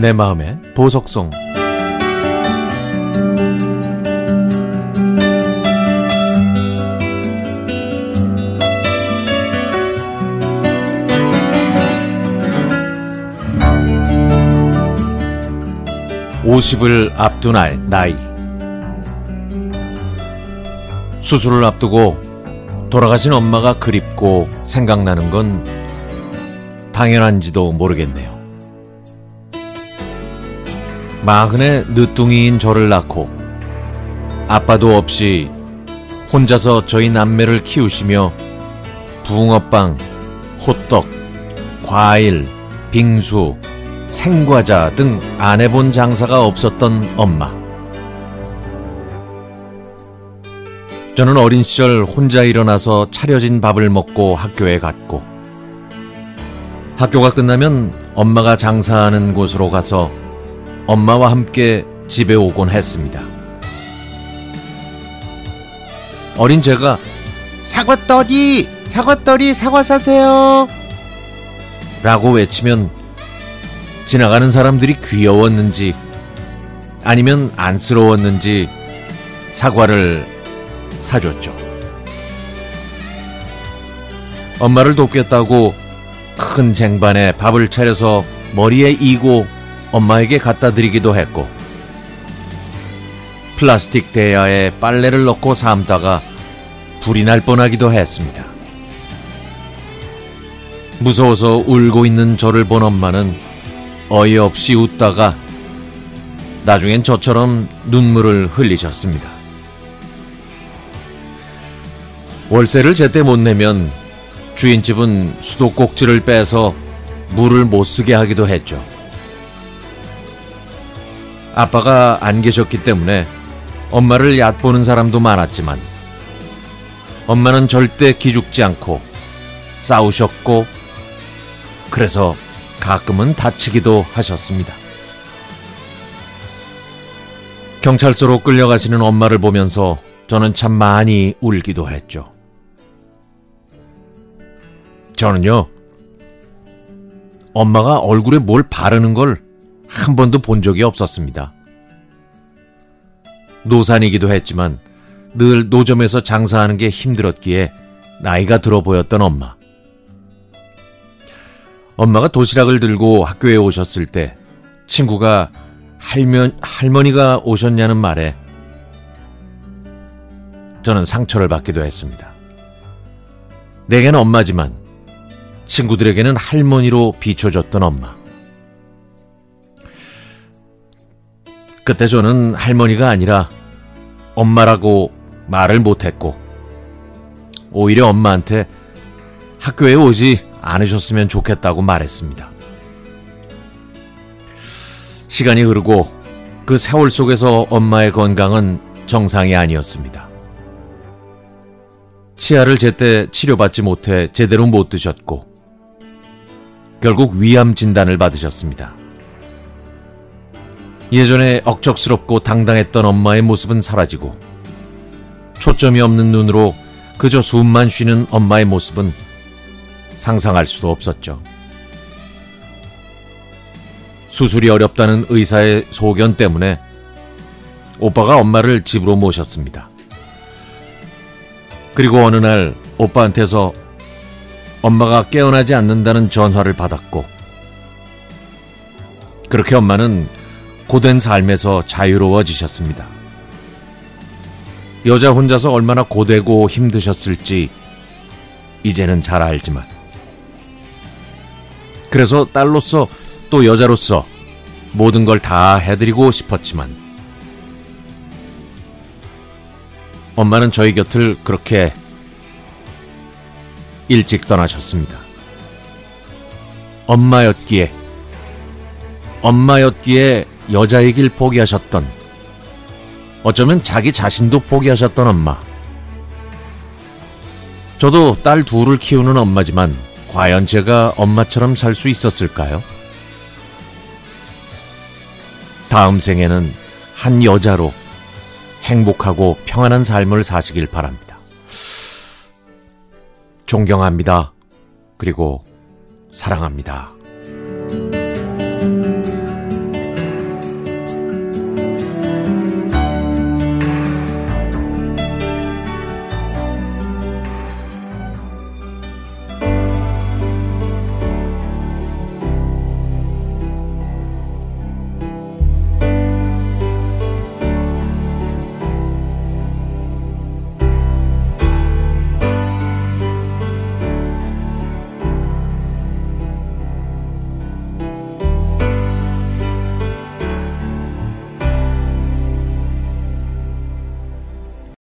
내 마음의 보석송 50을 앞둔 나이 수술을 앞두고 돌아가신 엄마가 그립고 생각나는 건 당연한지도 모르겠네요. 마흔의 늦둥이인 저를 낳고 아빠도 없이 혼자서 저희 남매를 키우시며 붕어빵, 호떡, 과일, 빙수, 생과자 등 안 해본 장사가 없었던 엄마. 저는 어린 시절 혼자 일어나서 차려진 밥을 먹고 학교에 갔고, 학교가 끝나면 엄마가 장사하는 곳으로 가서 엄마와 함께 집에 오곤 했습니다. 어린 제가 사과떨이, 사과떨이, 사과 사세요! 라고 외치면 지나가는 사람들이 귀여웠는지 아니면 안쓰러웠는지 사과를 사줬죠. 엄마를 돕겠다고 큰 쟁반에 밥을 차려서 머리에 이고 엄마에게 갖다 드리기도 했고 플라스틱 대야에 빨래를 넣고 삶다가 불이 날 뻔하기도 했습니다. 무서워서 울고 있는 저를 본 엄마는 어이없이 웃다가 나중엔 저처럼 눈물을 흘리셨습니다. 월세를 제때 못 내면 주인집은 수도꼭지를 빼서 물을 못 쓰게 하기도 했죠. 아빠가 안 계셨기 때문에 엄마를 얕보는 사람도 많았지만 엄마는 절대 기죽지 않고 싸우셨고 그래서 가끔은 다치기도 하셨습니다. 경찰서로 끌려가시는 엄마를 보면서 저는 참 많이 울기도 했죠. 저는요, 엄마가 얼굴에 뭘 바르는 걸 한 번도 본 적이 없었습니다. 노산이기도 했지만 늘 노점에서 장사하는 게 힘들었기에 나이가 들어 보였던 엄마. 엄마가 도시락을 들고 학교에 오셨을 때 친구가 할면, 할머니가 오셨냐는 말에 저는 상처를 받기도 했습니다. 내게는 엄마지만 친구들에게는 할머니로 비춰졌던 엄마. 그때 저는 할머니가 아니라 엄마라고 말을 못했고, 오히려 엄마한테 학교에 오지 않으셨으면 좋겠다고 말했습니다. 시간이 흐르고 그 세월 속에서 엄마의 건강은 정상이 아니었습니다. 치아를 제때 치료받지 못해 제대로 못 드셨고, 결국 위암 진단을 받으셨습니다. 예전에 억척스럽고 당당했던 엄마의 모습은 사라지고, 초점이 없는 눈으로 그저 숨만 쉬는 엄마의 모습은 상상할 수도 없었죠. 수술이 어렵다는 의사의 소견 때문에 오빠가 엄마를 집으로 모셨습니다. 그리고 어느 날 오빠한테서 엄마가 깨어나지 않는다는 전화를 받았고, 그렇게 엄마는 고된 삶에서 자유로워지셨습니다. 여자 혼자서 얼마나 고되고 힘드셨을지 이제는 잘 알지만, 그래서 딸로서 또 여자로서 모든 걸 다 해드리고 싶었지만 엄마는 저희 곁을 그렇게 일찍 떠나셨습니다. 엄마였기에 엄마였기에 여자의 길 포기하셨던 어쩌면 자기 자신도 포기하셨던 엄마. 저도 딸 둘을 키우는 엄마지만 과연 제가 엄마처럼 살 수 있었을까요? 다음 생에는 한 여자로 행복하고 평안한 삶을 사시길 바랍니다. 존경합니다. 그리고 사랑합니다.